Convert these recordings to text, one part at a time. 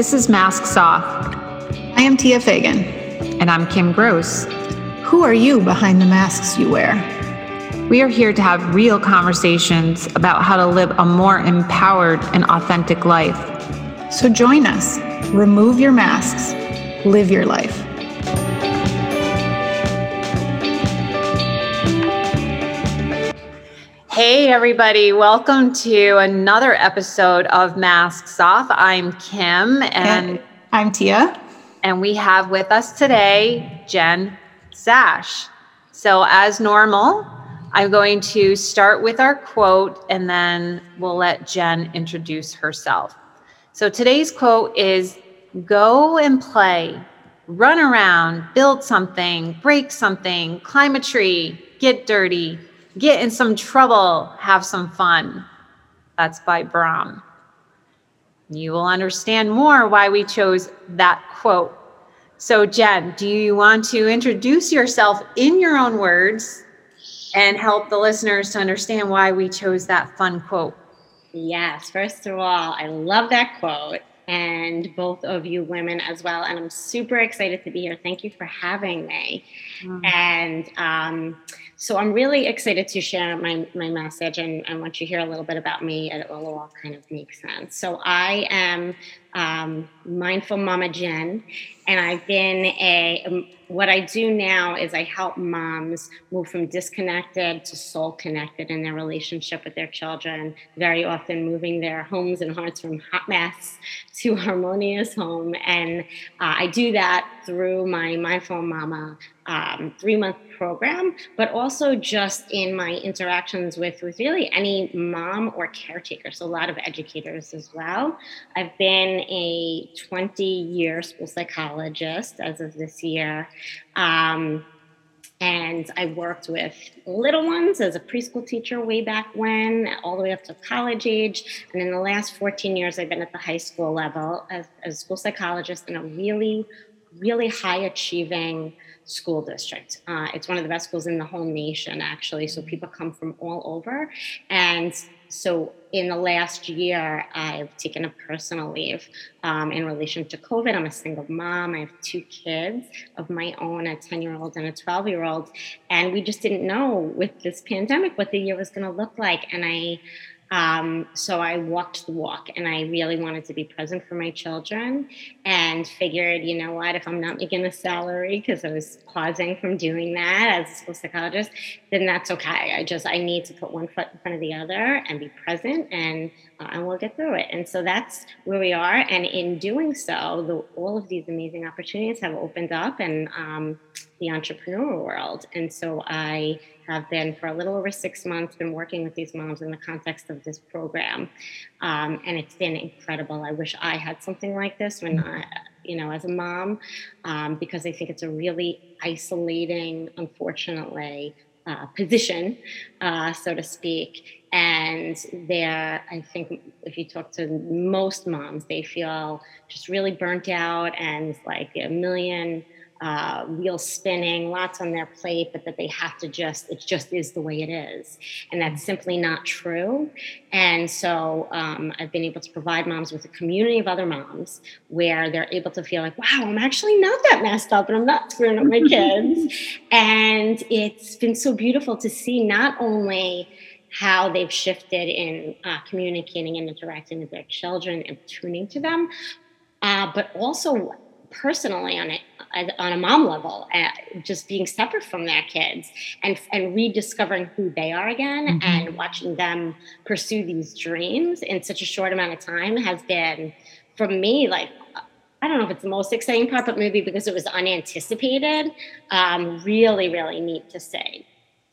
This is Masks Off. I am Tia Fagan. And I'm Kim Gross. Who are you behind the masks you wear? We are here to have real conversations about how to live a more empowered and authentic life. So join us. Remove your masks. Live your life. Hey, everybody. Welcome to another episode of Masks Off. I'm Kim and, I'm Tia. And we have with us today Jen Sash. So, as normal, I'm going to start with our quote and then we'll let Jen introduce herself. So, today's quote is Go and play, run around, build something, break something, climb a tree, get dirty get in some trouble, have some fun. That's by Brom. You will understand more why we chose that quote. So, Jen, do you want to introduce yourself in your own words and help the listeners to understand why we chose that fun quote? Yes, first of all, I love that quote and both of you women as well. And I'm super excited to be here. Thank you for having me. Mm-hmm. And um, so I'm really excited to share my, my message. And, and once you hear a little bit about me, it will all kind of make sense. So I am um, Mindful Mama Jen, and I've been a, um, what I do now is I help moms move from disconnected to soul connected in their relationship with their children, very often moving their homes and hearts from hot mess to harmonious home. And uh, I do that through my Mindful Mama um, three month program, but also just in my interactions with, with really any mom or caretaker. So, a lot of educators as well. I've been a 20 year school psychologist as of this year. Um, and I worked with little ones as a preschool teacher way back when, all the way up to college age. And in the last 14 years, I've been at the high school level as, as a school psychologist in a really, really high achieving school district. Uh, it's one of the best schools in the whole nation, actually. So people come from all over. And so in the last year, I've taken a personal leave um, in relation to COVID. I'm a single mom. I have two kids of my own, a 10 year old and a 12 year old. And we just didn't know with this pandemic what the year was going to look like. And I, um, so I walked the walk and I really wanted to be present for my children and figured, you know what, if I'm not making a salary because I was pausing from doing that as a school psychologist, then that's okay. I just, I need to put one foot in front of the other and be present and, and we'll get through it. And so that's where we are. And in doing so, the, all of these amazing opportunities have opened up and um, the entrepreneur world. And so I have been for a little over six months been working with these moms in the context of this program um, and it's been incredible i wish i had something like this when i you know as a mom um, because i think it's a really isolating unfortunately uh, position uh, so to speak. And there i think if you talk to most moms they feel just really burnt out and like a million uh, wheels spinning, lots on their plate, but that they have to just, it just is the way it is. And that's simply not true. And so um, I've been able to provide moms with a community of other moms where they're able to feel like, wow, I'm actually not that messed up and I'm not screwing up my kids. and it's been so beautiful to see not only how they've shifted in uh, communicating and interacting with their children and tuning to them, uh, but also personally on it on a mom level, uh, just being separate from their kids and and rediscovering who they are again mm-hmm. and watching them pursue these dreams in such a short amount of time has been for me like I don't know if it's the most exciting part, but maybe because it was unanticipated, um, really, really neat to see.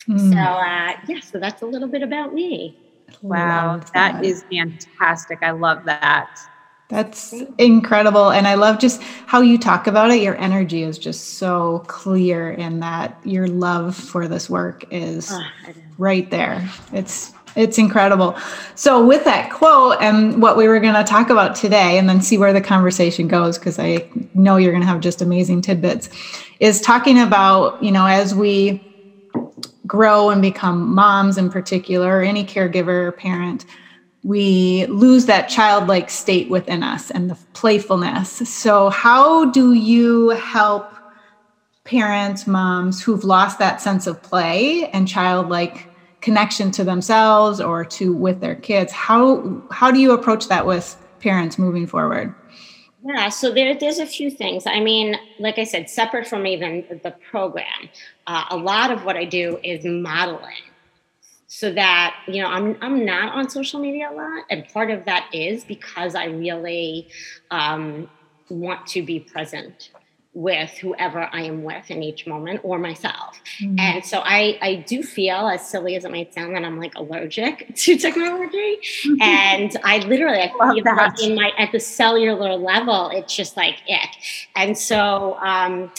Mm. So, uh, yeah, so that's a little bit about me. Wow, that. that is fantastic. I love that. That's incredible. And I love just how you talk about it. Your energy is just so clear in that your love for this work is oh, right there. It's it's incredible. So with that quote and what we were going to talk about today and then see where the conversation goes because I know you're going to have just amazing tidbits is talking about, you know, as we grow and become moms in particular, or any caregiver, or parent, we lose that childlike state within us and the playfulness. So, how do you help parents, moms who've lost that sense of play and childlike connection to themselves or to with their kids? How how do you approach that with parents moving forward? Yeah, so there, there's a few things. I mean, like I said, separate from even the program, uh, a lot of what I do is modeling so that you know I'm I'm not on social media a lot, and part of that is because I really um, want to be present with whoever I am with in each moment or myself. Mm-hmm. And so I, I do feel, as silly as it might sound, that I'm like allergic to technology. And I literally I feel like in my at the cellular level, it's just like it. And so um,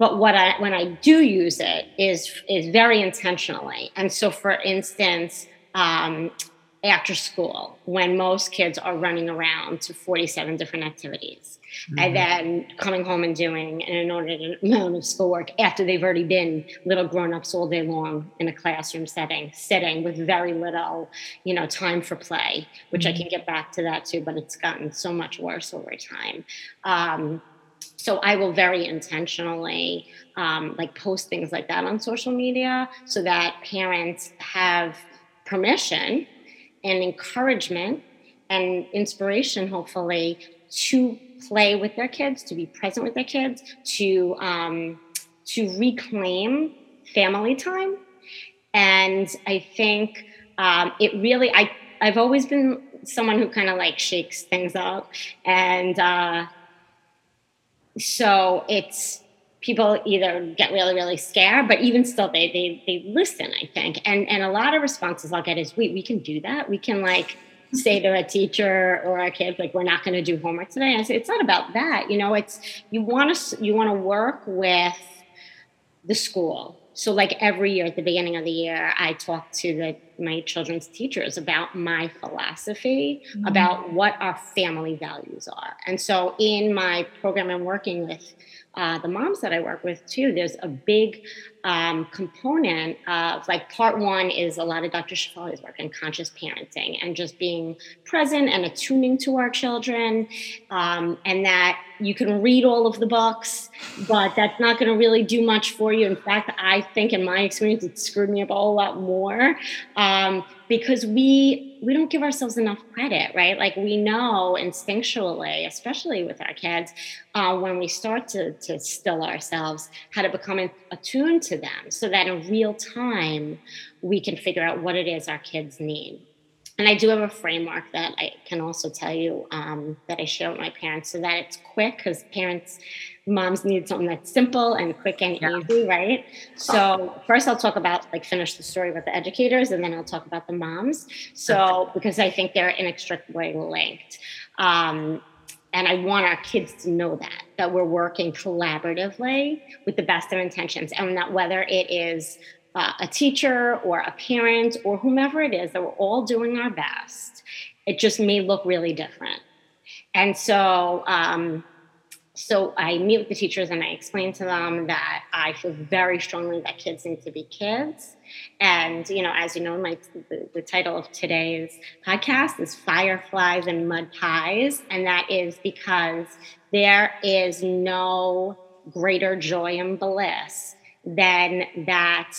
but what I when I do use it is is very intentionally. And so, for instance, um, after school, when most kids are running around to 47 different activities, mm-hmm. and then coming home and doing an inordinate amount of schoolwork after they've already been little grown-ups all day long in a classroom setting, sitting with very little, you know, time for play, which mm-hmm. I can get back to that too, but it's gotten so much worse over time. Um, so I will very intentionally um, like post things like that on social media so that parents have permission and encouragement and inspiration, hopefully, to play with their kids, to be present with their kids, to um, to reclaim family time. And I think um, it really, I I've always been someone who kind of like shakes things up and. Uh, so it's people either get really really scared but even still they they they listen i think. And and a lot of responses i'll get is wait we can do that? We can like say to a teacher or a kid like we're not going to do homework today. I say it's not about that you know it's you want to you want to work with the school so like every year at the beginning of the year i talk to the my children's teachers about my philosophy mm-hmm. about what our family values are and so in my program i'm working with uh, the moms that I work with too, there's a big um, component of like part one is a lot of Dr. Shefali's work in conscious parenting and just being present and attuning to our children, um, and that you can read all of the books, but that's not going to really do much for you. In fact, I think in my experience, it screwed me up a whole lot more um, because we we don't give ourselves enough credit, right? Like we know instinctually, especially with our kids, uh, when we start to, to still ourselves, how to become attuned to them so that in real time, we can figure out what it is our kids need. And I do have a framework that I can also tell you um, that I share with my parents so that it's quick because parents, moms need something that's simple and quick and yeah. easy, right? So first I'll talk about like finish the story with the educators and then I'll talk about the moms. So because I think they're inextricably linked. Um, and I want our kids to know that, that we're working collaboratively with the best of intentions and that whether it is uh, a teacher or a parent or whomever it is, that we're all doing our best. It just may look really different. And so, um, so I meet with the teachers and I explain to them that I feel very strongly that kids need to be kids. And you know, as you know, my the, the title of today's podcast is "Fireflies and Mud Pies," and that is because there is no greater joy and bliss than that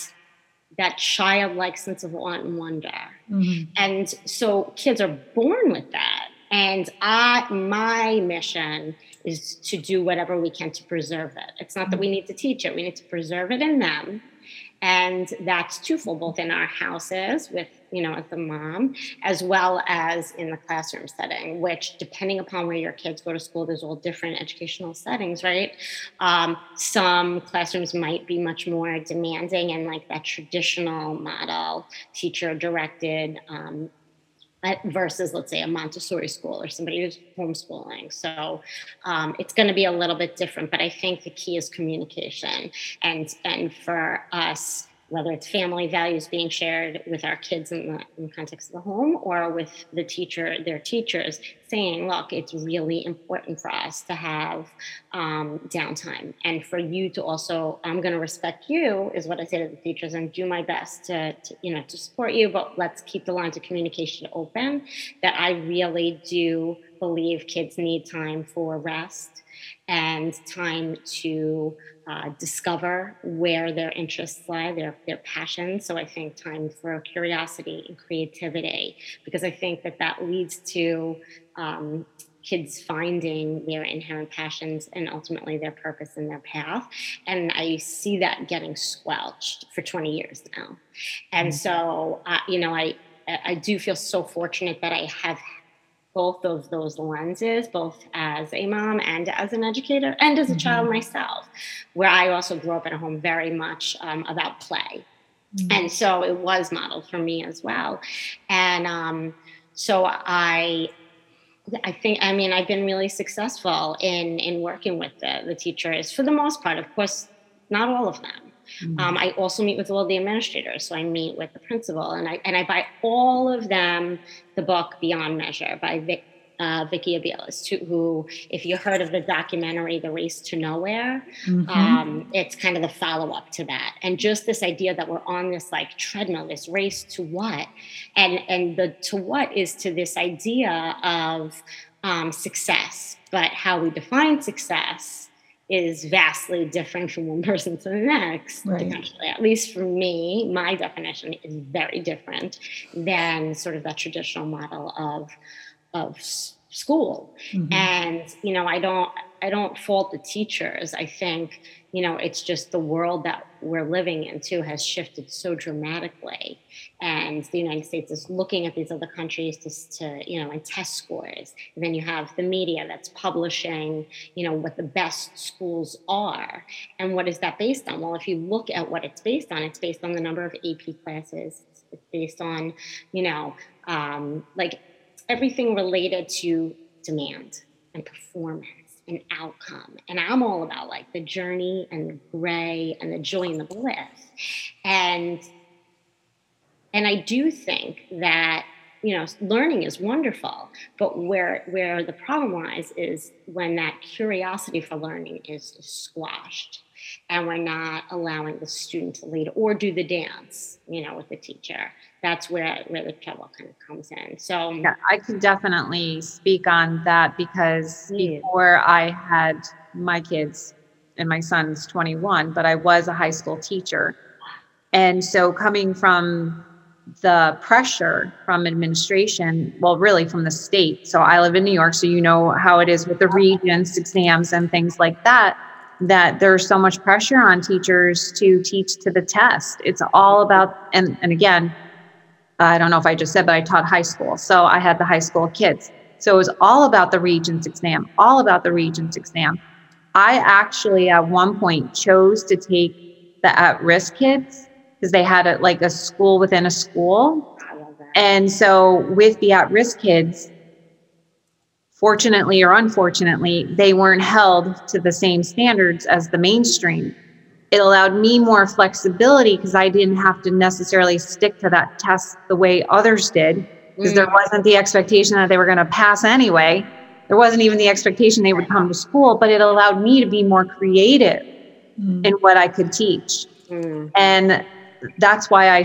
that childlike sense of awe and wonder. Mm-hmm. And so kids are born with that. And I, my mission is to do whatever we can to preserve it. It's not that we need to teach it, we need to preserve it in them and that's twofold both in our houses with you know as the mom as well as in the classroom setting which depending upon where your kids go to school there's all different educational settings right um, some classrooms might be much more demanding and like that traditional model teacher directed um, versus let's say a montessori school or somebody who's homeschooling. So um, it's going to be a little bit different but i think the key is communication. And and for us whether it's family values being shared with our kids in the, in the, context of the home or with the teacher, their teachers, saying, look, it's really important for us to have um, downtime and for you to also, I'm going to respect you, is what I say to the teachers, and do my best to, to, you know, to support you, but let's keep the lines of communication open. That I really do believe kids need time for rest and time to uh, discover where their interests lie, their, their passions. So I think time for curiosity and creativity, because I think that that leads to um, kids finding their inherent passions and ultimately their purpose and their path. And I see that getting squelched for 20 years now. And mm-hmm. so, uh, you know, I, I do feel so fortunate that I have both of those lenses, both as a mom and as an educator and as a mm-hmm. child myself, where I also grew up in a home very much um, about play. Mm-hmm. And so it was modeled for me as well. And um, so I, I think, I mean, I've been really successful in, in working with the, the teachers for the most part. Of course, not all of them. Mm-hmm. Um, I also meet with all the administrators. So I meet with the principal and I, and I buy all of them the book Beyond Measure by Vic, uh, who, if you heard of the documentary The Race to Nowhere, mm-hmm. um, it's kind of the follow up to that. And just this idea that we're on this like treadmill, this race to what? And, and the to what is to this idea of um, success, but how we define success is vastly different from one person to the next right. potentially at least for me my definition is very different than sort of that traditional model of of school mm-hmm. and you know i don't i don't fault the teachers i think you know it's just the world that we're living in too has shifted so dramatically. And the united states is looking at these other countries to, to you know and test scores. And then you have the media that's publishing you know what the best schools are. And what is that based on? Well if you look at what it's based on it's based on the number of ap classes. It's based on you know um, like everything related to demand and performance an outcome. And I'm all about like the journey and the gray and the joy and the bliss. And and I do think that you know learning is wonderful but where where the problem lies is when that curiosity for learning is squashed and we're not allowing the student to lead or do the dance you know with the teacher that's where where the trouble kind of comes in. So um, yeah, I can definitely speak on that because yeah. before I had my kids and my son's 21, but I was a high school teacher. And so coming from the pressure from administration, well, really from the state. So I live in New York, so you know how it is with the regents exams and things like that that there's so much pressure on teachers to teach to the test. It's all about and and again, I don't know if I just said, but I taught high school. So I had the high school kids. So it was all about the Regents exam, all about the Regents exam. I actually at one point chose to take the at risk kids because they had a, like a school within a school. And so with the at risk kids, fortunately or unfortunately, they weren't held to the same standards as the mainstream it allowed me more flexibility because I didn't have to necessarily stick to that test the way others did because mm. there wasn't the expectation that they were going to pass anyway. There wasn't even the expectation they would come to school, but it allowed me to be more creative mm. in what I could teach. Mm. And that's why I,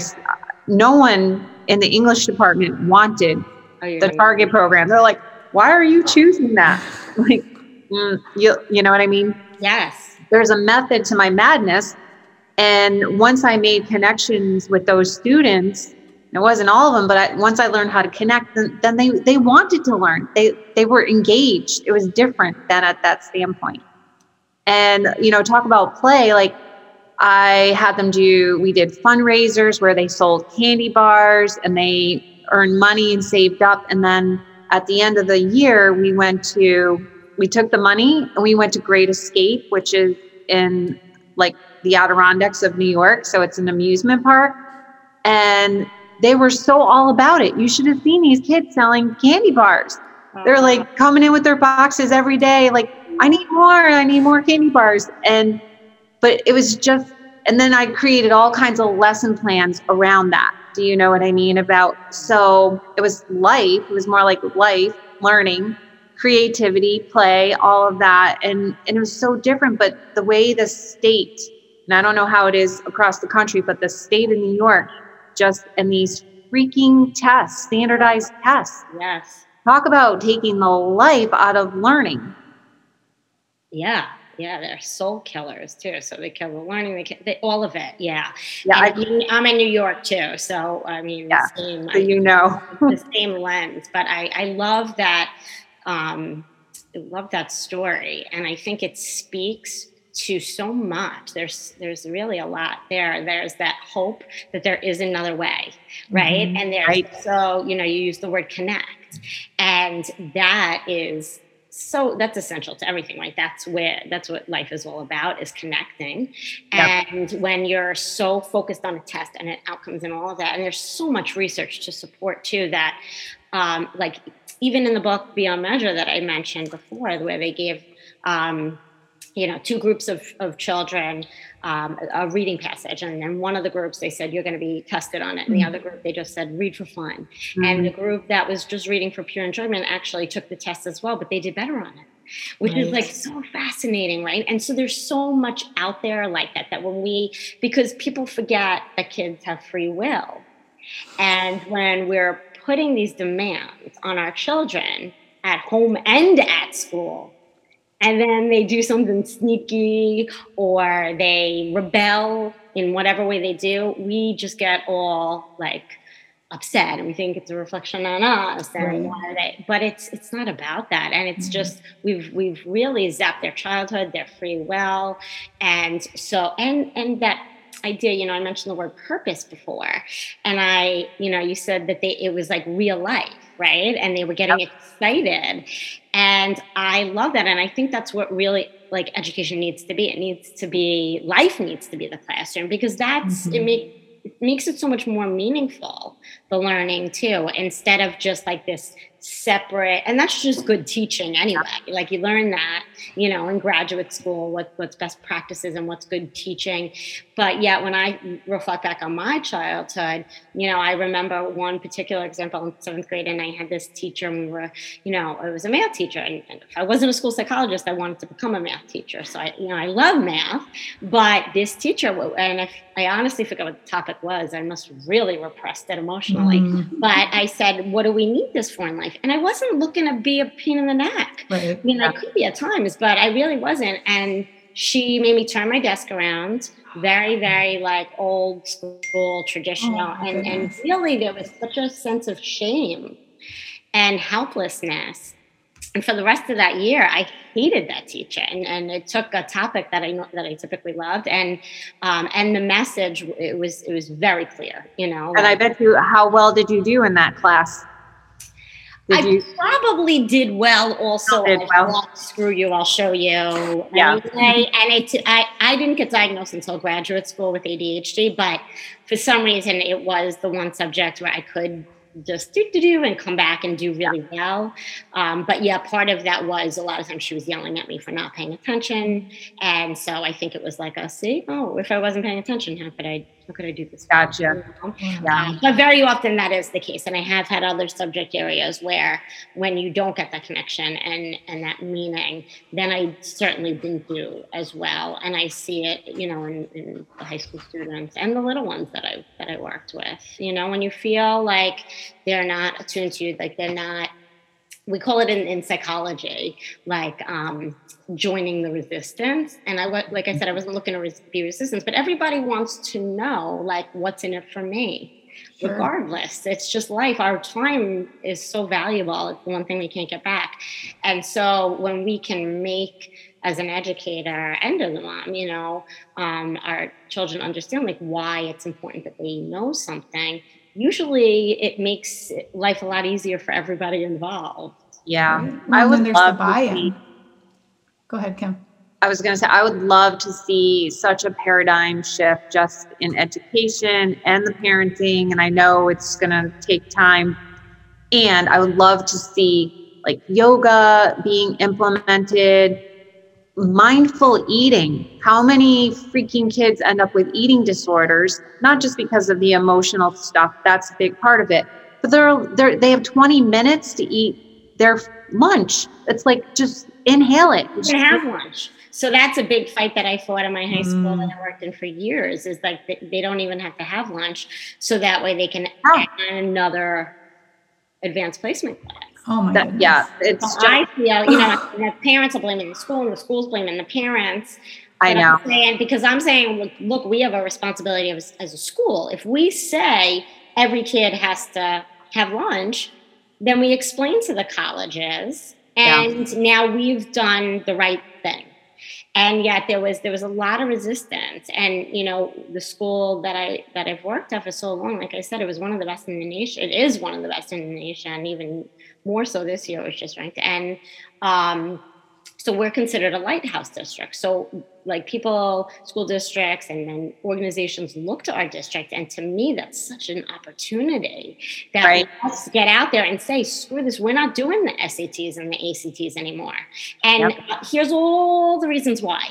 no one in the English department wanted oh, the target program. They're like, why are you choosing that? like, mm, you, you know what I mean? Yes there's a method to my madness. And once I made connections with those students, it wasn't all of them, but I, once I learned how to connect, then, then they they wanted to learn. They they were engaged. It was different than at that standpoint. And you know, talk about play. Like I had them do. We did fundraisers where they sold candy bars and they earned money and saved up. And then at the end of the year, we went to we took the money and we went to Great Escape, which is in like the Adirondacks of New York. So it's an amusement park. And they were so all about it. You should have seen these kids selling candy bars. They're like coming in with their boxes every day, like, I need more, I need more candy bars. And, but it was just, and then I created all kinds of lesson plans around that. Do you know what I mean? About so it was life, it was more like life, learning, creativity, play, all of that. And, and it was so different. But the way the state, and I don't know how it is across the country, but the state of New York just, and these freaking tests, standardized tests. Yes. Talk about taking the life out of learning. Yeah. Yeah, they're soul killers too. So they kill the learning, they, kill, they all of it. Yeah. Yeah. I, am in New York too, so I mean, yeah. Same, so you know the same lens. But I, I love that. Um, I love that story, and I think it speaks to so much. There's there's really a lot there. There's that hope that there is another way, right? Mm-hmm. And there's right. so you know you use the word connect, and that is so that's essential to everything right that's where that's what life is all about is connecting yep. and when you're so focused on a test and an outcomes and all of that and there's so much research to support too that um, like even in the book beyond measure that i mentioned before where they gave um, you know two groups of, of children um, a reading passage and then one of the groups they said you're going to be tested on it and the mm-hmm. other group they just said read for fun mm-hmm. and the group that was just reading for pure enjoyment actually took the test as well but they did better on it which right. is like so fascinating right and so there's so much out there like that that when we because people forget that kids have free will and when we're putting these demands on our children at home and at school. And then they do something sneaky or they rebel in whatever way they do, we just get all like upset and we think it's a reflection on us and why they but it's it's not about that. And it's mm-hmm. just we've we've really zapped their childhood their free will and so and and that idea you know i mentioned the word purpose before and i you know you said that they it was like real life right and they were getting yep. excited and I love that. And I think that's what really like education needs to be. It needs to be life needs to be the classroom because that's mm-hmm. it make it makes it so much more meaningful, the learning too, instead of just like this separate and that's just good teaching anyway. Like you learn that you know in graduate school what what's best practices and what's good teaching. But yet when i reflect back on my childhood you know i remember one particular example in seventh grade and i had this teacher and we were you know i was a math teacher. And, and if i wasn't a school psychologist i wanted to become a math teacher. So i you know i love math but this teacher and if i honestly forget what the topic was. I must really repressed it emotionally. Mm-hmm. but i said what do we need this for in life life. And I wasn't looking to be a pain in the neck. Right. I mean, yeah. I could be at times, but I really wasn't. And she made me turn my desk around, very, very like old school, traditional. Oh, and, and really, there was such a sense of shame and helplessness. And for the rest of that year, I hated that teacher, and, and it took a topic that I that I typically loved, and um, and the message it was it was very clear, you know. And like, I bet you, how well did you do in that class? Did I you? probably did well. Also, did well. screw you, I'll show you. Yeah. Anyway, and it, I, I didn't get diagnosed until graduate school with ADHD, but for some reason, it was the one subject where I could just do do do and come back and do really well. Um, but yeah, part of that was a lot of times she was yelling at me for not paying attention, and so I think it was like a see, oh, if I wasn't paying attention, how could I how could I do this? Gotcha. Yeah. Um, but very often that is the case, and I have had other subject areas where when you don't get that connection and and that meaning, then I certainly didn't do as well, and I see it, you know, in, in the high school students and the little ones that I that I worked with. You know, when you feel like they're not attuned to you, like they're not we call it in, in psychology like um, joining the resistance. And i like i said i wasn't looking to be resistance but everybody wants to know like what's in it for me. Sure. regardless it's just life. Our time is so valuable. It's the one thing we can't get back. And so when we can make as an educator and as a mom you know um, our children understand like why it's important that they know something usually it makes life a lot easier for everybody involved. Yeah, right? I would love to see. Go ahead, Kim. I was going to say, I would love to see such a paradigm shift just in education and the parenting. And I know it's going to take time. And I would love to see like yoga being implemented mindful eating. How many freaking kids end up with eating disorders? Not just because of the emotional stuff, that's a big part of it, but they're, they're they have 20 minutes to eat their lunch. It's like just inhale it. You can have lunch. So that's a big fight that I fought in my high school mm. that I worked in for years. Is like they don't even have to have lunch, so that way they can oh. add another advanced placement class. Oh my that, Yeah, it's. So just, I feel you know the parents are blaming the school and the school's blaming the parents. I know. I'm saying, because I'm saying, look, look, we have a responsibility as, as a school. If we say every kid has to have lunch, then we explain to the colleges, and yeah. now we've done the right thing and yet there was there was a lot of resistance. And you know the school that i that i've worked at for so long like i said it was one of the best in the nation it is one of the best in the nation even more so this year it was just ranked. And um, so we're considered a lighthouse district. So like people school districts and then organizations look to our district and to me that's such an opportunity that right. let's get out there and say screw this we're not doing the sats and the acts anymore and yep. here's all the reasons why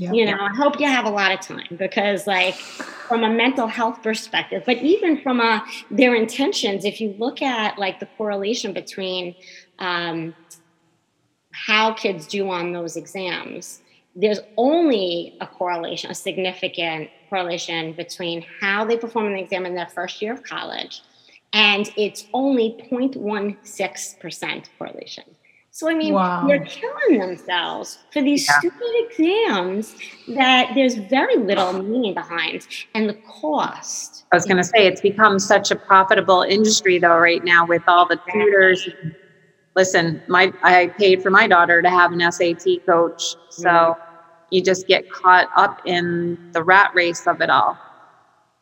Yep. You know, I hope you have a lot of time because, like, from a mental health perspective, but even from a their intentions, if you look at like the correlation between um, how kids do on those exams, there's only a correlation, a significant correlation between how they perform in the exam in their first year of college, and it's only 0.16% correlation. So I mean, wow. they're killing themselves for these yeah. stupid exams that there's very little meaning behind, and the cost. I was going to say it's become such a profitable industry though right now with all the tutors listen, my I paid for my daughter to have an SAT coach, so mm-hmm. you just get caught up in the rat race of it all.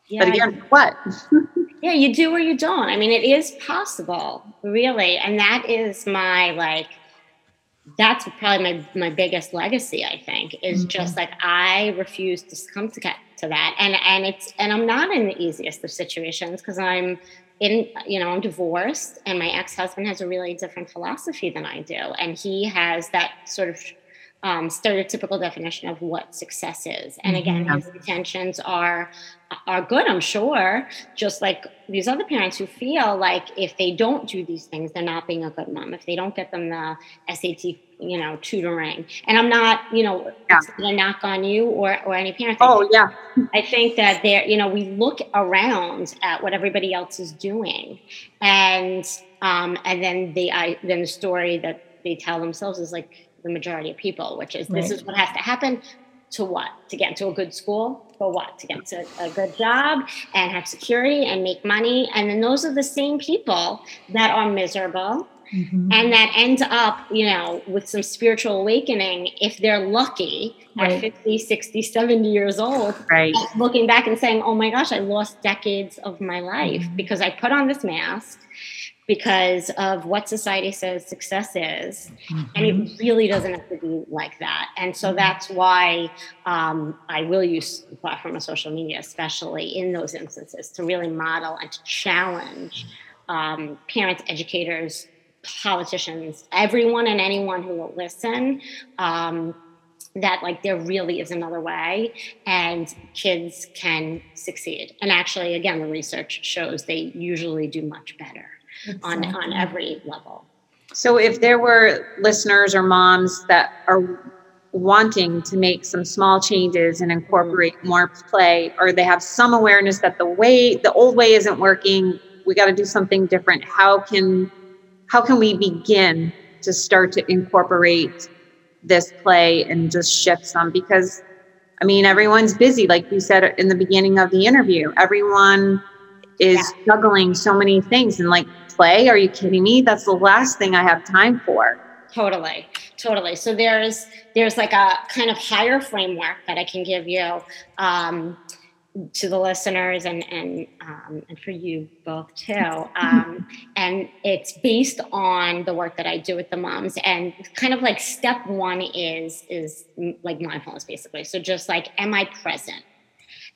Yeah, but again, what? yeah, you do or you don't. I mean, it is possible, really, and that is my like. That's probably my my biggest legacy. I think is mm-hmm. just like I refuse to succumb to to that, and and it's and I'm not in the easiest of situations because I'm in you know i'm divorced and my ex-husband has a really different philosophy than i do. And he has that sort of um, stereotypical definition of what success is. And again mm-hmm. his intentions are are good i'm sure just like these other parents who feel like if they don't do these things they're not being a good mom. If they don't get them the sat you know tutoring. And i'm not you know yeah. a knock on you or or any parents oh yeah. I think that there you know we look around at what everybody else is doing. And um and then the i then the story that they tell themselves is like the majority of people which is right. this is what has to happen to what to get into a good school for what to get to a good job and have security and make money and then those are the same people that are miserable Mm-hmm. and that end up, you know, with some spiritual awakening if they're lucky right. at 50, 60, 70 years old, right. looking back and saying, oh my gosh, I lost decades of my life mm-hmm. because I put on this mask because of what society says success is. Mm-hmm. And it mm-hmm. really doesn't have to be like that. And so mm-hmm. that's why um, I will use the platform of social media, especially in those instances, to really model and to challenge um, parents, educators, politicians, everyone and anyone who will listen. Um, that like there really is another way and kids can succeed and actually again the research shows they usually do much better. On on every level so if there were listeners or moms that are wanting to make some small changes and incorporate mm-hmm. more play or they have some awareness that the way the old way isn't working we got to do something different how can how can we begin to start to incorporate this play and just shift some because I mean everyone's busy like you said in the beginning of the interview everyone is yeah. juggling so many things and like play are you kidding me that's the last thing I have time for totally totally so there's there's like a kind of higher framework that I can give you um, to the listeners and and um, and for you both too. Um, and it's based on the work that I do with the moms. And kind of like step one is is like mindfulness, basically. So just like, am I present?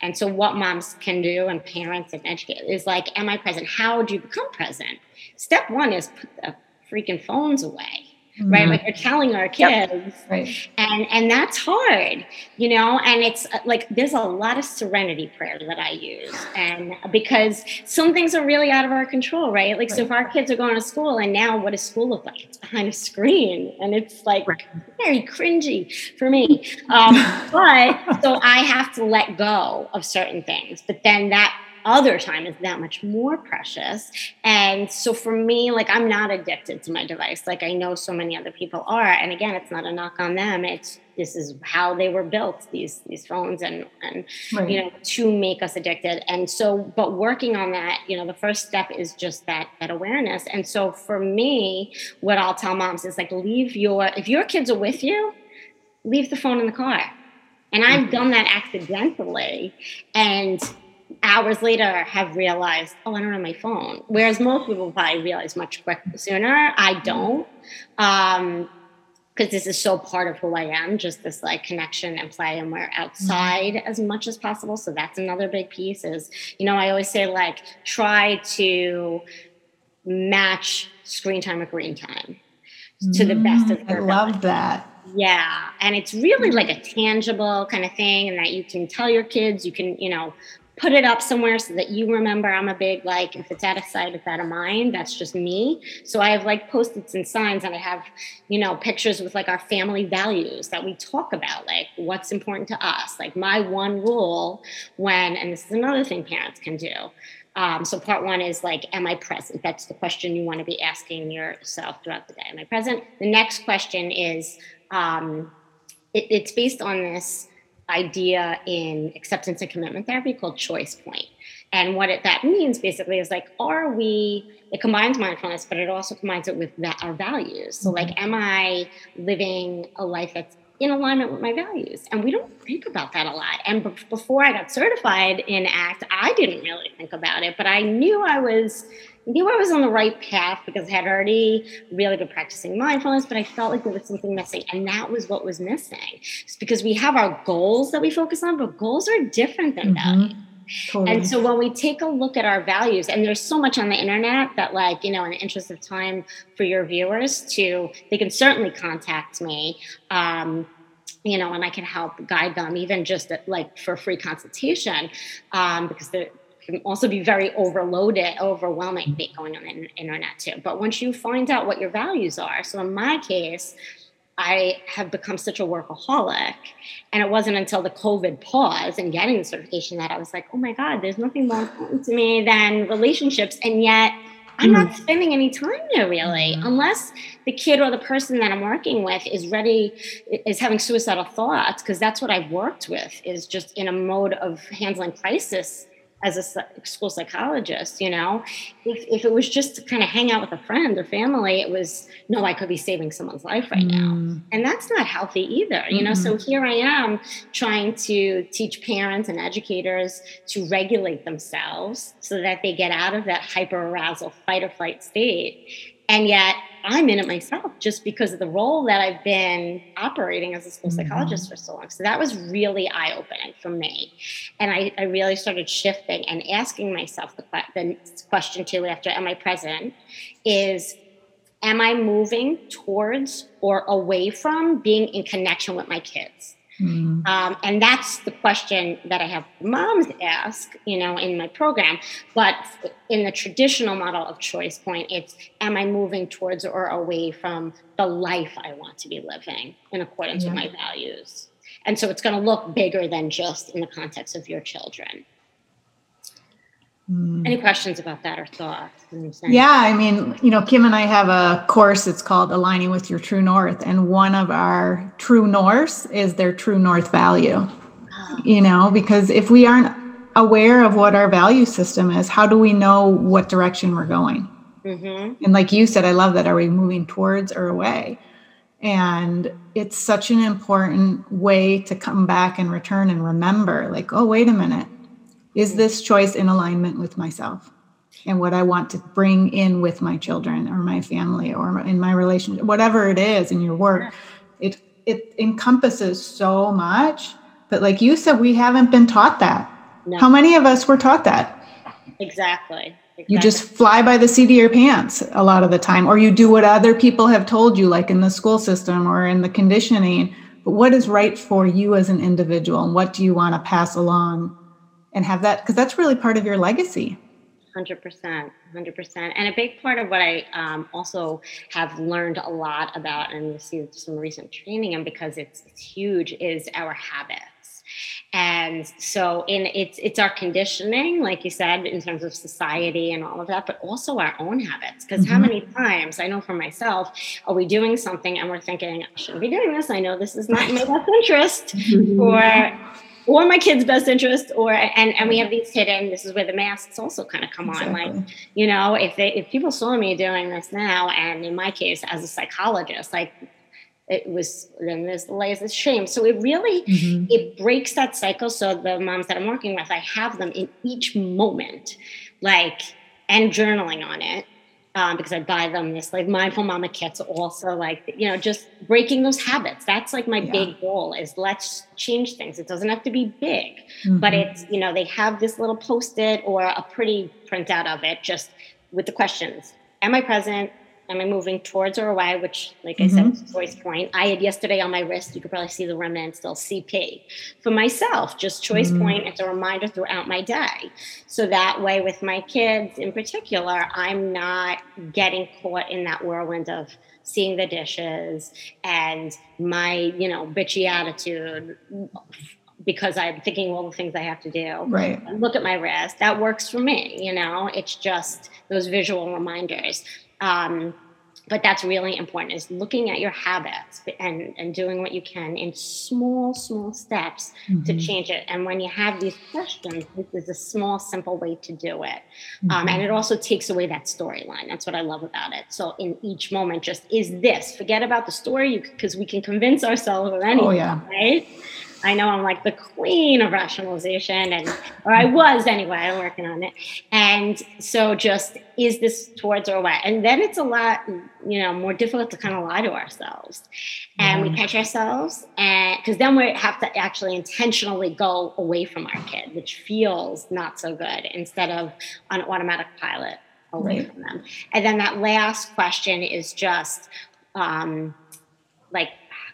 And so what moms can do and parents and educators is like, am I present? How do you become present? Step one is put the freaking phones away mm-hmm. right? Like you're telling our kids, yep. right? And and that's hard, you know. And it's uh, like there's a lot of serenity prayer that I use, and because some things are really out of our control, right? Like right. so, if our kids are going to school, and now what does school look like? It's behind a screen, and it's like right. very cringy for me. Um, but so I have to let go of certain things, but then that other time is that much more precious. And so for me, like I'm not addicted to my device. Like I know so many other people are. And again, it's not a knock on them. It's this is how they were built, these these phones and and right. you know, to make us addicted. And so, but working on that, you know, the first step is just that that awareness. And so for me, what I'll tell moms is like leave your if your kids are with you, leave the phone in the car. And I've mm-hmm. done that accidentally. And hours later have realized, oh, I don't have my phone. Whereas most people probably realize much quicker sooner. I don't. Um, because this is so part of who I am, just this like connection and play, and we're outside mm-hmm. as much as possible. So that's another big piece. Is you know I always say like try to match screen time with green time to the best of your I love that. Yeah, and it's really like a tangible kind of thing, and that you can tell your kids. You can you know put it up somewhere so that you remember I'm a big like if it's out of sight, it's out of mind. That's just me. So I have like post-its and signs and I have, you know, pictures with like our family values that we talk about, like what's important to us. Like my one rule when, and this is another thing parents can do. Um, so part one is like, am I present? That's the question you want to be asking yourself throughout the day. Am I present? The next question is, um, it, it's based on this idea in acceptance and commitment therapy called choice point. And what it, that means basically is like, are we, it combines mindfulness, but it also combines it with our values. So, like, am I living a life that's in alignment with my values? And we don't think about that a lot. And b- before I got certified in ACT, I didn't really think about it, but I knew I was knew I was on the right path because I had already really been practicing mindfulness, but I felt like there was something missing. And that was what was missing. It's because we have our goals that we focus on, but goals are different than mm-hmm. values. Totally. And so when we take a look at our values, and there's so much on the internet that, like, you know, in the interest of time for your viewers, to they can certainly contact me. Um, you know, and I can help guide them, even just at, like for free consultation, um, because they're can also be very overloaded, overwhelming going on the internet too. But once you find out what your values are, so in my case, I have become such a workaholic. And it wasn't until the COVID pause and getting the certification that I was like, oh my God, there's nothing more important to me than relationships. And yet I'm not mm. spending any time there really, mm-hmm. unless the kid or the person that I'm working with is ready, is having suicidal thoughts, because that's what I've worked with, is just in a mode of handling crisis as a school psychologist, you know, if, if it was just to kind of hang out with a friend or family, it was, no, I could be saving someone's life right now. Mm. And that's not healthy either, you know? Mm-hmm. So here I am trying to teach parents and educators to regulate themselves so that they get out of that hyper arousal fight or flight state. And yet I'm in it myself just because of the role that I've been operating as a school mm-hmm. psychologist for so long. So that was really eye opening for me. And I, I, really started shifting and asking myself the, the question too after Am I present? is Am I moving towards or away from being in connection with my kids? Mm. Um, and that's the question that I have moms ask, you know, in my program. But in the traditional model of choice point, it's am I moving towards or away from the life I want to be living in accordance yeah. with my values? And so it's going to look bigger than just in the context of your children. Mm. Any questions about that or thoughts? Yeah, I mean, you know, Kim and I have a course. It's called Aligning with Your True North, and one of our true norths is their true north value. Oh. You know, because if we aren't aware of what our value system is, how do we know what direction we're going? Mm-hmm. And like you said, I love that. Are we moving towards or away? And it's such an important way to come back and return and remember, like, oh, wait a minute is this choice in alignment with myself and what I want to bring in with my children or my family or in my relationship, whatever it is in your work? It it encompasses so much. But like you said, we haven't been taught that. No. How many of us were taught that? Exactly. You just fly by the seat of your pants a lot of the time, or you do what other people have told you, like in the school system or in the conditioning. But what is right for you as an individual, and what do you want to pass along, and have that because that's really part of your legacy. Hundred percent, hundred percent, and a big part of what I um, also have learned a lot about, and received some recent training, and because it's it's huge, is our habits. And so in it's it's our conditioning like you said in terms of society and all of that but also our own habits. Because mm-hmm. how many times i know for myself are we doing something and we're thinking i shouldn't be doing this. I know this is not in my best interest. Or or my kid's best interest or and and we have these hidden this is where the masks also kind of come exactly. on like you know if they if people saw me doing this now and in my case as a psychologist like it was then there's the layers of shame so it really mm-hmm. it breaks that cycle so the moms that i'm working with i have them in each moment like and journaling on it um, because I buy them this like mindful mama kits also like you know just breaking those habits that's like my yeah. big goal is let's change things it doesn't have to be big mm-hmm. but it's you know they have this little post-it or a pretty printout of it just with the questions am I present Am I moving towards or away? Which, like mm-hmm. I said, mm-hmm. choice point. I had yesterday on my wrist, you could probably see the remnant still CP. For myself, just choice mm-hmm. point, it's a reminder throughout my day. So that way, with my kids in particular, I'm not getting caught in that whirlwind of seeing the dishes and my, you know, bitchy attitude because I'm thinking all the things I have to do. Right. Look at my wrist. That works for me. You know, it's just those visual reminders. Um, but that's really important is looking at your habits and, and doing what you can in small small steps mm-hmm. to change it and when you have these questions this is a small simple way to do it mm-hmm. um, and it also takes away that storyline that's what i love about it so in each moment just is this forget about the story because we can convince ourselves of anything oh, yeah. right I know I'm like the queen of rationalization, and or I was anyway. I'm working on it, and so just is this towards or away? And then it's a lot, you know, more difficult to kind of lie to ourselves, and mm. we catch ourselves, and because then we have to actually intentionally go away from our kid, which feels not so good, instead of on automatic pilot away right. from them. And then that last question is just um, like,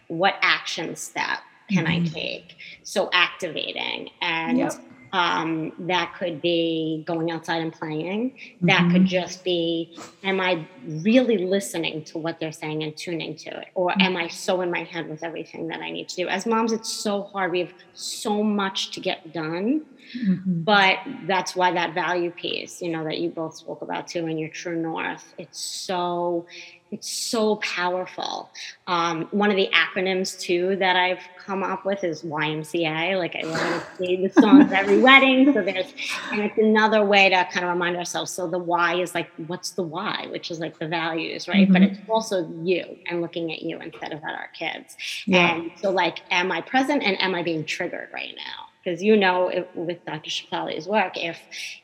what action step can mm-hmm. I take? So activating and yep. um, that could be going outside and playing. Mm-hmm. That could mm-hmm. just be, am I really listening to what they're saying and tuning to it? Or mm-hmm. am I so in my head with everything that I need to do? As moms, it's so hard. We have so much to get done. Mm-hmm. But that's why that value piece, you know, that you both spoke about too in your true north, it's so it's so powerful. Um, one of the acronyms too that I've come up with is YMCA. Like I want to sing the songs every wedding. So there's, and it's another way to kind of remind ourselves. So the why is like, what's the why, which is like the values, right? Mm-hmm. But it's also you and looking at you instead of at our kids. Yeah. And so like, am I present and am I being triggered right now? because you know if, with Dr. Shefali's work, if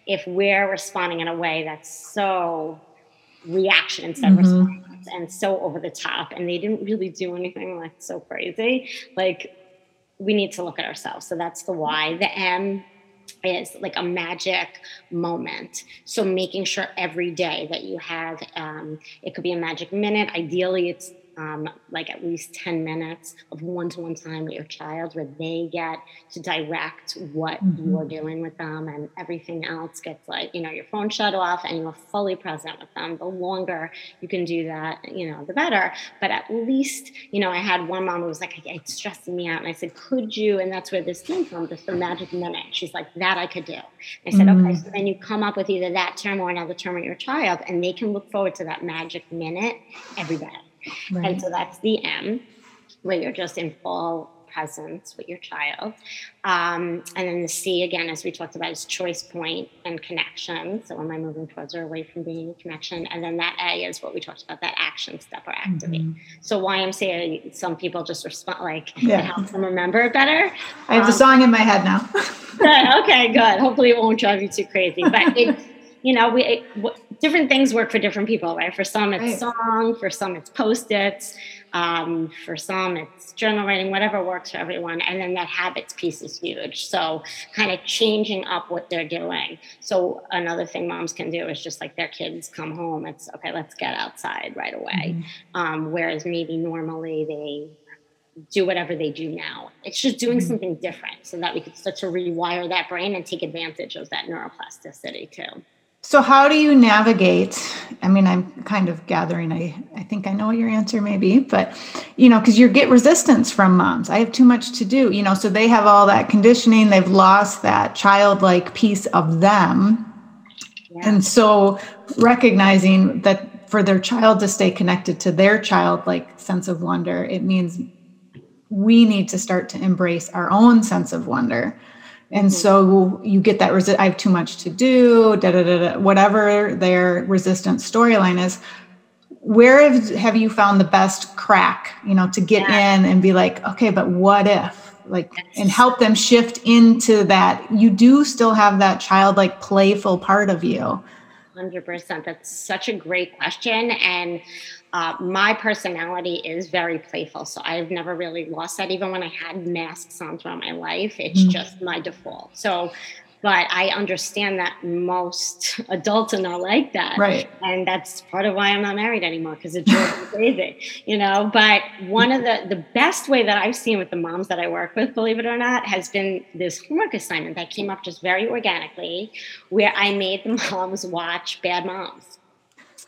if we're responding in a way that's so reaction instead mm-hmm. of response and so over the top and they didn't really do anything like so crazy. Like we need to look at ourselves. So that's the why the m is like a magic moment. So making sure every day that you have um, it could be a magic minute. Ideally it's um, like at least 10 minutes of one-to-one time with your child where they get to direct what mm-hmm. you're doing with them and everything else gets like you know your phone shut off and you're fully present with them. The longer you can do that you know the better. But at least you know i had one mom who was like it's stressing me out. And i said could you? And that's where this came from just the magic minute. She's like that i could do. I said mm-hmm. okay so then you come up with either that term or another term with your child and they can look forward to that magic minute every day Right. And so that's the M, where you're just in full presence with your child. Um, and then the C, again, as we talked about, is choice point and connection. So am I moving towards or away from being a connection? And then that A is what we talked about, that action step or activate. Mm-hmm. So YMCA, some people just respond like yeah. it helps them remember it better. I have um, the song in my head now. okay, good. Hopefully it won't drive you too crazy. But it you know, we different things work for different people, right? For some, it's right. song. For some, it's post-its. Um, for some, it's journal writing. Whatever works for everyone. And then that habits piece is huge. So kind of changing up what they're doing. So another thing moms can do is just like their kids come home. It's okay. Let's get outside right away. Mm-hmm. Um, whereas maybe normally they do whatever they do now. It's just doing mm-hmm. something different so that we could start to rewire that brain and take advantage of that neuroplasticity too. So how do you navigate? I mean, I'm kind of gathering. I, I think I know what your answer may be, but you know, because you get resistance from moms. I have too much to do, you know, so they have all that conditioning, they've lost that childlike piece of them. Yeah. And so recognizing that for their child to stay connected to their childlike sense of wonder, it means we need to start to embrace our own sense of wonder. And mm-hmm. so you get that resi- I have too much to do, da, da, da, da, whatever their resistance storyline is. Where have, have you found the best crack, you know, to get yeah. in and be like, okay, but what if? Like, and help them shift into that. You do still have that childlike, playful part of you. 100%. That's such a great question. And uh, my personality is very playful, so I've never really lost that. Even when I had masks on throughout my life, it's mm-hmm. just my default. So, but I understand that most adults are not like that, right? And that's part of why I'm not married anymore because it drives me crazy, you know. But one of the the best way that I've seen with the moms that I work with, believe it or not, has been this homework assignment that came up just very organically, where I made the moms watch Bad Moms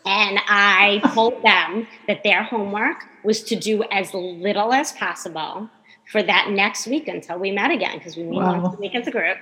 and I told them that their homework was to do as little as possible for that next week until we met again, because we meet wow. once a week as a group,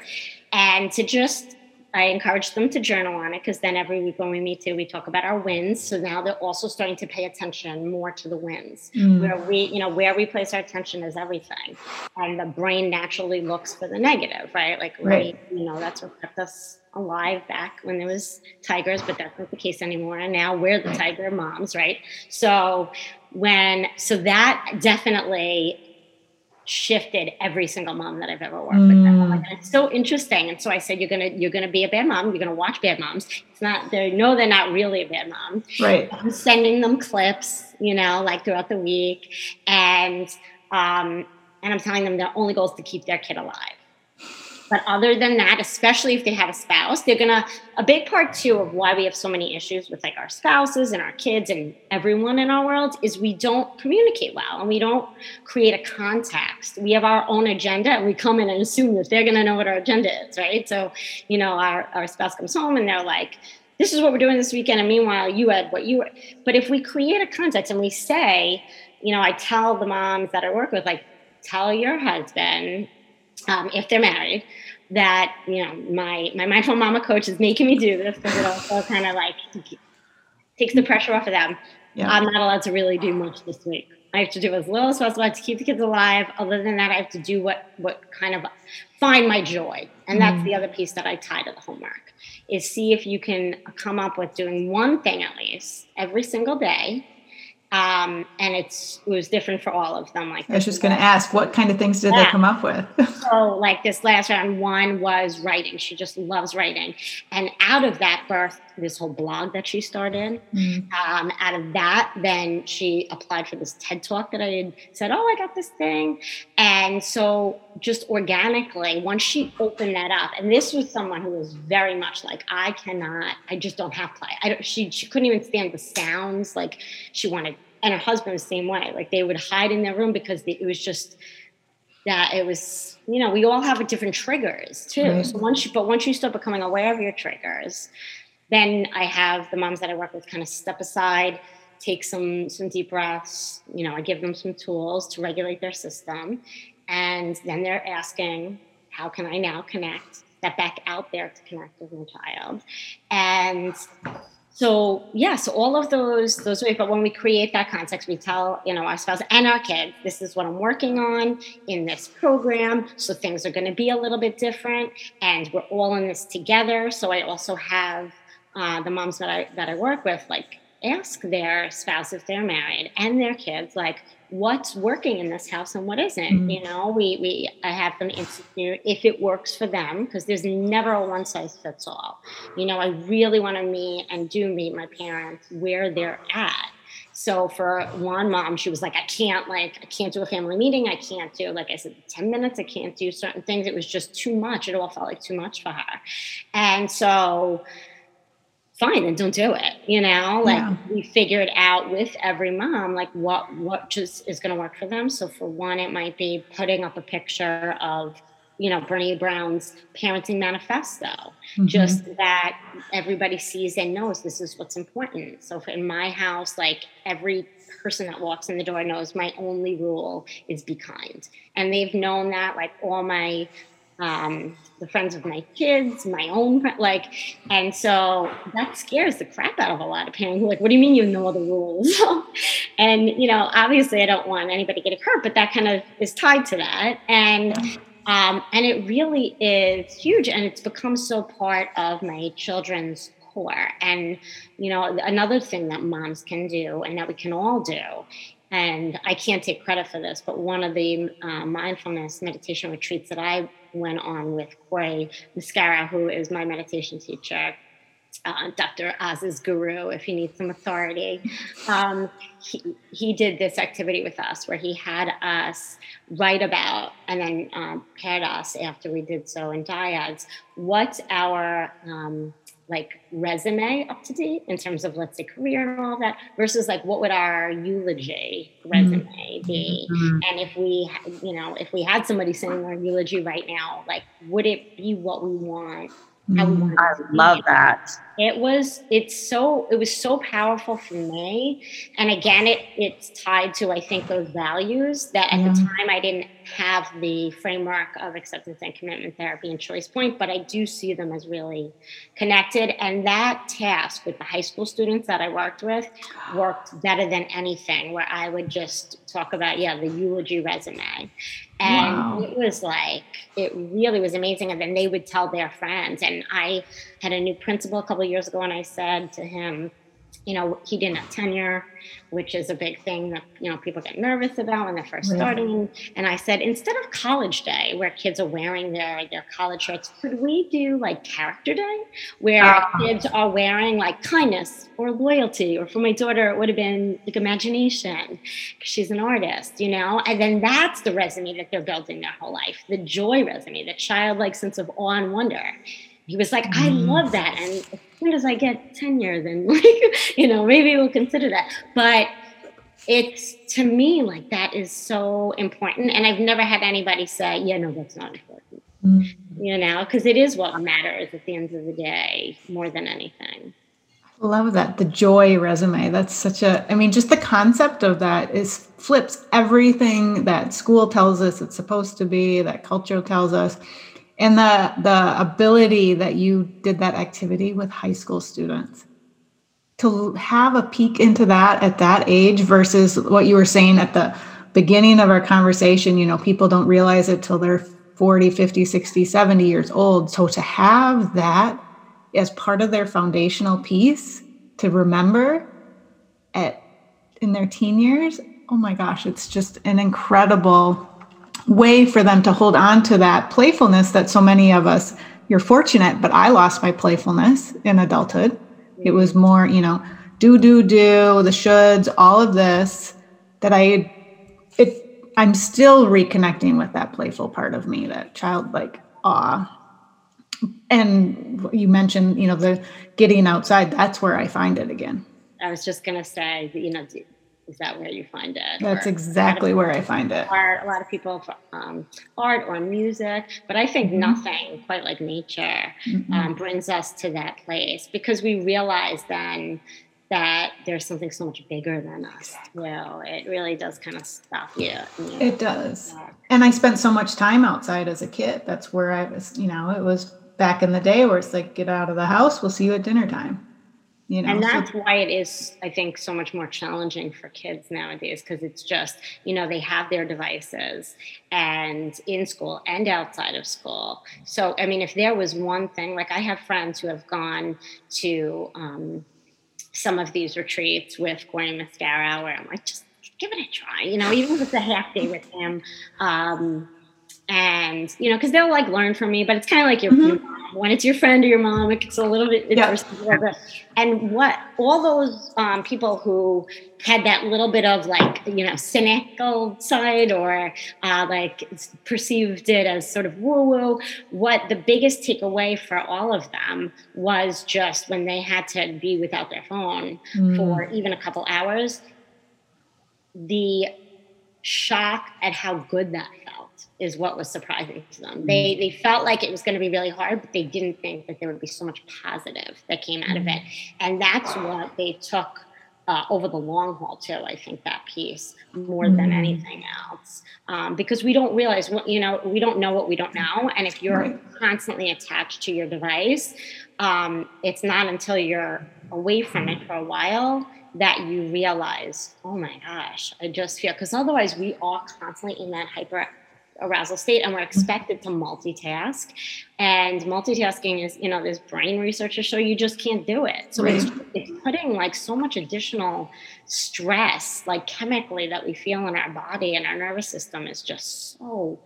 and to just I encouraged them to journal on it because then every week when we meet too, we talk about our wins. So now they're also starting to pay attention more to the wins. Mm. Where we, you know, where we place our attention is everything. And the brain naturally looks for the negative, right? Like right. We, you know, that's what kept us alive back when there was tigers, but that's not the case anymore. And now we're the tiger moms, right? So when so that definitely shifted every single mom that I've ever worked mm. with. Them. Like, it's so interesting. And so I said, you're gonna you're gonna be a bad mom. You're gonna watch bad moms. It's not they know they're not really a bad mom. Right. I'm sending them clips, you know, like throughout the week, and um, and I'm telling them their only goal is to keep their kid alive. But other than that, especially if they have a spouse, they're gonna, a big part too of why we have so many issues with like our spouses and our kids and everyone in our world is we don't communicate well and we don't create a context. We have our own agenda and we come in and assume that they're gonna know what our agenda is, right? So, you know, our, our spouse comes home and they're like, this is what we're doing this weekend. And meanwhile, you had what you were. But if we create a context and we say, you know, I tell the moms that I work with, like, tell your husband um, if they're married that you know my my mindful mama coach is making me do this because it also kind of like takes the pressure off of them yeah. i'm not allowed to really do much this week i have to do as little as possible to keep the kids alive other than that i have to do what what kind of find my joy and that's mm. the other piece that i tie to the homework is see if you can come up with doing one thing at least every single day um, and it's it was different for all of them. Like I was just going to ask, what kind of things did yeah. they come up with? so, like this last round, one was writing. She just loves writing, and out of that birthed this whole blog that she started. Mm-hmm. Um, out of that, then she applied for this TED talk that I had said, "Oh, I got this thing," and so just organically, once she opened that up, and this was someone who was very much like, "I cannot, I just don't have play." I don't. She she couldn't even stand the sounds. Like she wanted and her husband was the same way. Like they would hide in their room because it was just that it was, you know, we all have different triggers too. Right. So once you, but once you start becoming aware of your triggers, then I have the moms that I work with kind of step aside, take some some deep breaths. You know, I give them some tools to regulate their system, and then they're asking, how can I now connect? Step back out there to connect with my child, and so yeah, so all of those those ways. But when we create that context, we tell you know our spouse and our kids, this is what I'm working on in this program. So things are going to be a little bit different, and we're all in this together. So I also have uh, the moms that I that I work with like ask their spouse if they're married and their kids, like, what's working in this house and what isn't. Mm-hmm. You know, we we I have them institute if it works for them because there's never a one size fits all. You know, I really want to meet and do meet my parents where they're at. So for one mom, she was like, I can't like I can't do a family meeting. I can't do like I said, 10 minutes. I can't do certain things. It was just too much. It all felt like too much for her. And so fine then don't do it you know? Like yeah. we figured out with every mom like what what just is going to work for them. So for one it might be putting up a picture of you know Brené Brown's parenting manifesto. Mm-hmm. just that everybody sees and knows this is what's important. So in my house like every person that walks in the door knows my only rule is be kind. And they've known that like all my um, the friends of my kids, my own like, and so that scares the crap out of a lot of parents. Like, what do you mean you know the rules? and you know, obviously, I don't want anybody getting hurt, but that kind of is tied to that, and um, and it really is huge, and it's become so part of my children's core. And you know, another thing that moms can do, and that we can all do, and I can't take credit for this, but one of the uh, mindfulness meditation retreats that I went on with Cory Muscara, who is my meditation teacher, uh, Dr. Oz's guru, if you need some authority. Um, he, he did this activity with us where he had us write about and then um, paired us after we did so in dyads What's our um, like resume up to date in terms of let's say career and all that versus like what would our eulogy resume mm-hmm. be mm-hmm. and if we you know if we had somebody saying our eulogy right now like would it be what we want how we mm-hmm. want i love that it was it's so it was so powerful for me. And again it it's tied to i think those values that at yeah. the mm-hmm. time i didn't have the framework of acceptance and commitment therapy and choice point but i do see them as really connected. And that task with the high school students that i worked with worked better than anything where i would just talk about yeah the eulogy resume. And wow. it was like it really was amazing. And then they would tell their friends. And i had a new principal a couple years ago and I said to him, you know, he didn't have tenure, which is a big thing that, you know, people get nervous about when they're first starting. And I said, instead of college day, where kids are wearing their, their college shirts, could we do like character day, where uh, kids are wearing like kindness or loyalty? Or for my daughter, it would have been like imagination, because she's an artist, you know? And then that's the resume that they're building their whole life the joy resume, the childlike sense of awe and wonder he was like, I mm. love that. And as soon as I get tenure, then like, you know, maybe we'll consider that. But it's to me like that is so important. And I've never had anybody say, yeah, no, that's not important. Mm. You know, because it is what matters at the end of the day more than anything. I love that. The joy resume. That's such a, I mean, just the concept of that is flips everything that school tells us it's supposed to be, that culture tells us and the the ability that you did that activity with high school students. To have a peek into that at that age versus what you were saying at the beginning of our conversation you know people don't realize it till they're 40 50 60 70 years old. So to have that as part of their foundational piece to remember at in their teen years oh my gosh it's just an incredible way for them to hold on to that playfulness that so many of us you're fortunate but i lost my playfulness in adulthood. It was more you know do do do the shoulds all of this that i it i'm still reconnecting with that playful part of me that childlike awe. And you mentioned you know the getting outside that's where i find it again. I was just going to say you know is that where you find it? That's or exactly where I find it. Art, a lot of people um, art or music, but I think mm-hmm. nothing quite like nature mm-hmm. um, brings us to that place because we realize then that there's something so much bigger than us. Exactly. Well, it really does kind of stop you. you know, it does. And I spent so much time outside as a kid. That's where I was, you know, it was back in the day where it's like, get out of the house, we'll see you at dinner time you know and that's so, why it is i think so much more challenging for kids nowadays because it's just you know they have their devices and in school and outside of school so i mean if there was one thing like i have friends who have gone to um, some of these retreats with Gordon Muscara where I'm like, just give it a try, you know, even if it's a half day with him. Um, and you know, because they'll like learn from me, but it's kind of like your, mm-hmm. your when it's your friend or your mom, it's a little bit yeah. And what all those um, people who had that little bit of like you know cynical side or uh, like perceived it as sort of woo woo. What the biggest takeaway for all of them was just when they had to be without their phone mm. for even a couple hours, the shock at how good that felt is what was surprising to them. Mm. They they felt like it was going to be really hard, but they didn't think that there would be so much positive that came out mm. of it, and that's what they took uh, over the long haul too. I think that piece more mm. than anything else, um, because we don't realize what you know. We don't know what we don't know, and if you're constantly attached to your device, um, it's not until you're away from it for a while that you realize, oh my gosh, I just feel because otherwise we are constantly in that hyper arousal state and we're mm-hmm. expected to multitask and multitasking is you know there's brain researchers show you just can't do it so right. it's, it's putting like so much additional stress like chemically that we feel in our body and our nervous system is just so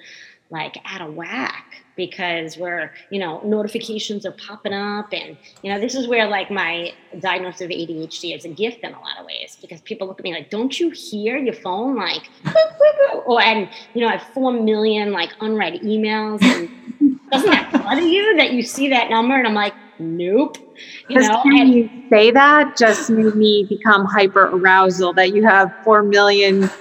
like out of whack because we're you know notifications are popping up and you know this is where like my diagnosis of adhd is a gift in a lot of ways because people look at me like don't you hear your phone? Like or oh, and you know i have four million like unread emails and doesn't that bother you that you see that number? And i'm like nope. You know and you say that just made me become hyper arousal that you have four million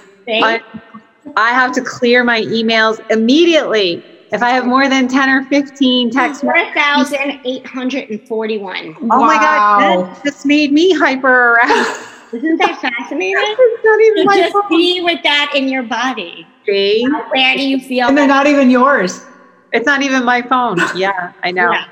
I have to clear my emails immediately. If I have more than 10 or 15 text 4,841. Oh wow. my God, that just made me hyper aroused. Isn't that fascinating? it's not even my just phone. be with that in your body. See? Where do you feel? And they're not even yours. It's not even my phone. Yeah, I know. Yeah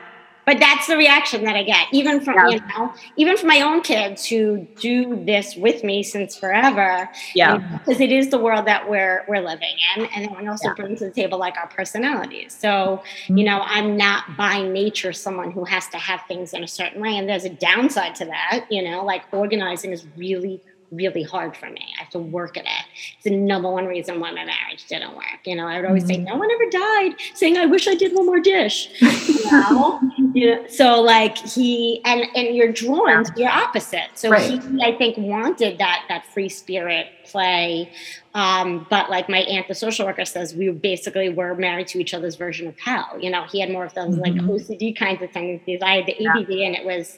but that's the reaction that I get, even from yeah. you know, even from my own kids who do this with me since forever. Yeah, because it is the world that we're we're living in, and then we also yeah. bring to the table like our personalities. So mm-hmm. you know, I'm not by nature someone who has to have things in a certain way, and there's a downside to that. You know, like organizing is really really hard for me. I have to work at it. It's the number one reason why my marriage didn't work. You know, I would always mm-hmm. say, no one ever died saying, I wish I did one more dish. You know? know? So like he and and you're drawn to your opposite. So right. he I think wanted that that free spirit play. Um, but like my aunt, the social worker says, we basically were married to each other's version of hell. You know, he had more of those mm-hmm. like OCD kinds of tendencies. I had the ADD yeah. and it was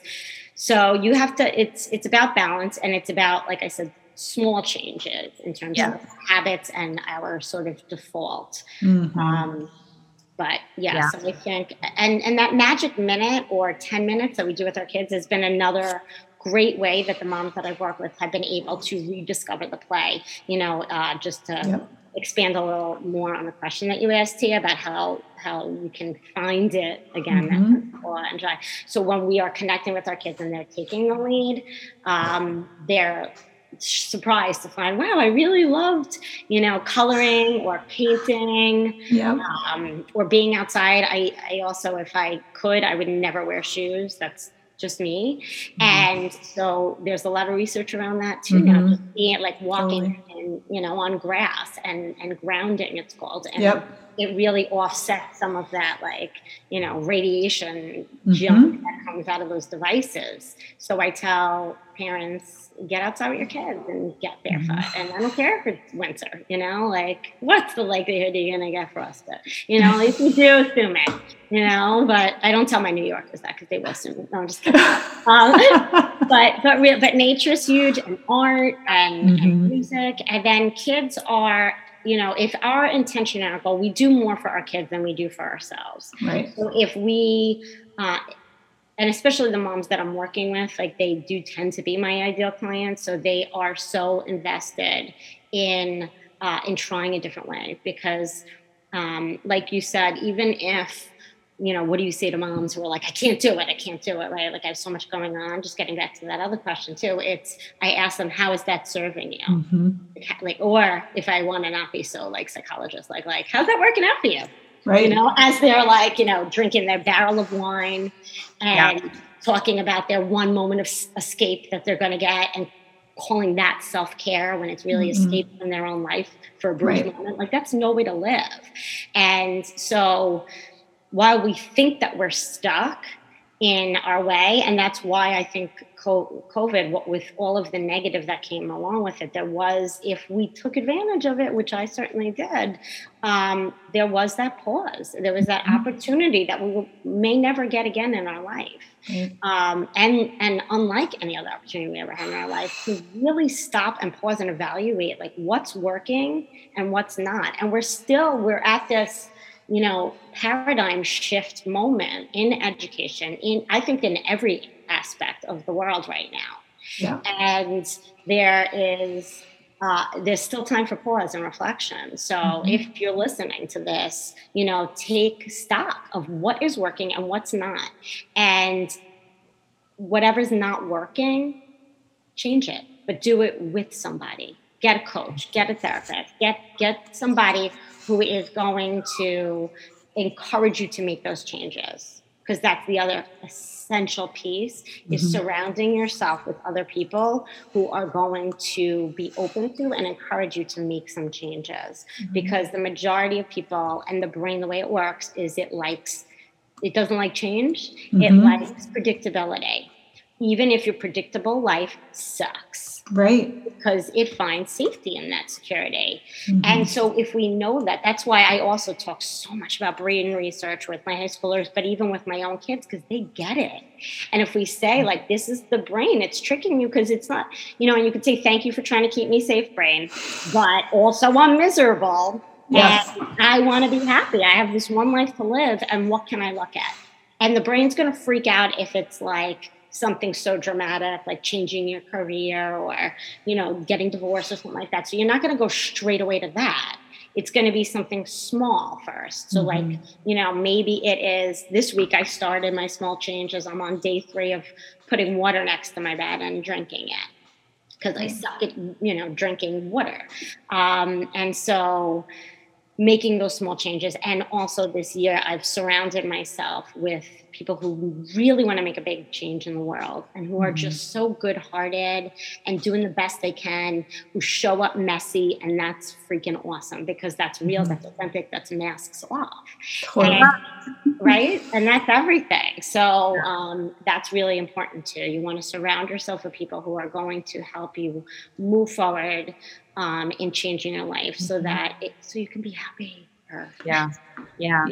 so you have to, it's, it's about balance and it's about, like I said, small changes in terms yeah. of habits and our sort of default. Mm-hmm. Um, but yeah, yeah, so I think, and, and that magic minute or 10 minutes that we do with our kids has been another great way that the moms that I've worked with have been able to rediscover the play, you know, uh, just to yep expand a little more on the question that you asked here about how how you can find it again mm-hmm. and So when we are connecting with our kids and they're taking the lead, um, they're surprised to find wow i really loved you know coloring or painting um, or being outside. I, I also if i could i would never wear shoes. That's just me. Mm-hmm. And so there's a lot of research around that too. Mm-hmm. Now, just being like walking totally. in, you know, on grass and and grounding, it's called. And yep. it really offsets some of that, like you know, radiation mm-hmm. junk that comes out of those devices. So I tell parents get outside with your kids and get barefoot. Mm-hmm. And I don't care if it's winter, you know, like what's the likelihood you're gonna get frostbite? You know, if you do, assume it, you know. But I don't tell my New Yorkers that because they will it. No, I'm just kidding. um, but but real, but nature's huge and art and, mm-hmm. and music, and then kids are you know, if our intention and our goal, we do more for our kids than we do for ourselves. Right. So if we uh, and especially the moms that I'm working with, like they do tend to be my ideal clients. So they are so invested in uh, in trying a different way because, um, like you said, even if you know, what do you say to moms who are like, I can't do it, I can't do it, right? Like I have so much going on. Just getting back to that other question too. It's I ask them, how is that serving you? Mm-hmm. Like, or if I want to not be so like psychologist, like like how's that working out for you? Right. You know, as they're like, you know, drinking their barrel of wine and yeah. talking about their one moment of escape that they're going to get and calling that self care when it's really mm-hmm. escape from their own life for a brief right. moment. Like that's no way to live. And so while we think that we're stuck in our way, and that's why I think COVID, what with all of the negative that came along with it, there was, if we took advantage of it, which I certainly did, um, there was that pause. There was that mm-hmm. opportunity that we may never get again in our life. Mm-hmm. Um, and and unlike any other opportunity we ever had in our life, to really stop and pause and evaluate like what's working and what's not. And we're still we're at this you know paradigm shift moment in education in i think in every aspect of the world right now. Yeah. And there is uh, there's still time for pause and reflection. So mm-hmm. if you're listening to this, you know, take stock of what is working and what's not. And whatever's not working, change it, but do it with somebody. Get a coach, get a therapist, get get somebody who is going to encourage you to make those changes because that's the other essential piece is mm-hmm. surrounding yourself with other people who are going to be open to and encourage you to make some changes mm-hmm. because the majority of people and the brain the way it works is it likes it doesn't like change mm-hmm. it likes predictability even if your predictable life sucks Right. Because it finds safety in that security. Mm-hmm. And so, if we know that, that's why I also talk so much about brain research with my high schoolers, but even with my own kids, because they get it. And if we say, mm-hmm. like, this is the brain, it's tricking you because it's not, you know, and you could say, thank you for trying to keep me safe, brain, but also I'm miserable. Yes. And I want to be happy. I have this one life to live. And what can I look at? And the brain's going to freak out if it's like, something so dramatic like changing your career or you know getting divorced or something like that. So you're not going to go straight away to that. It's going to be something small first. So mm-hmm. like you know maybe it is this week i started my small changes. I'm on day three of putting water next to my bed and drinking it because i suck at you know drinking water. Um, and so making those small changes. And also this year, I've surrounded myself with people who really want to make a big change in the world and who are mm-hmm. just so good hearted and doing the best they can, who show up messy. And that's freaking awesome because that's real, mm-hmm. that's authentic, that's masks off. Totally. And, right? And that's everything. So um, that's really important too. You want to surround yourself with people who are going to help you move forward um, in changing your life so mm-hmm. that it, so you can be happy. Yeah. Yeah.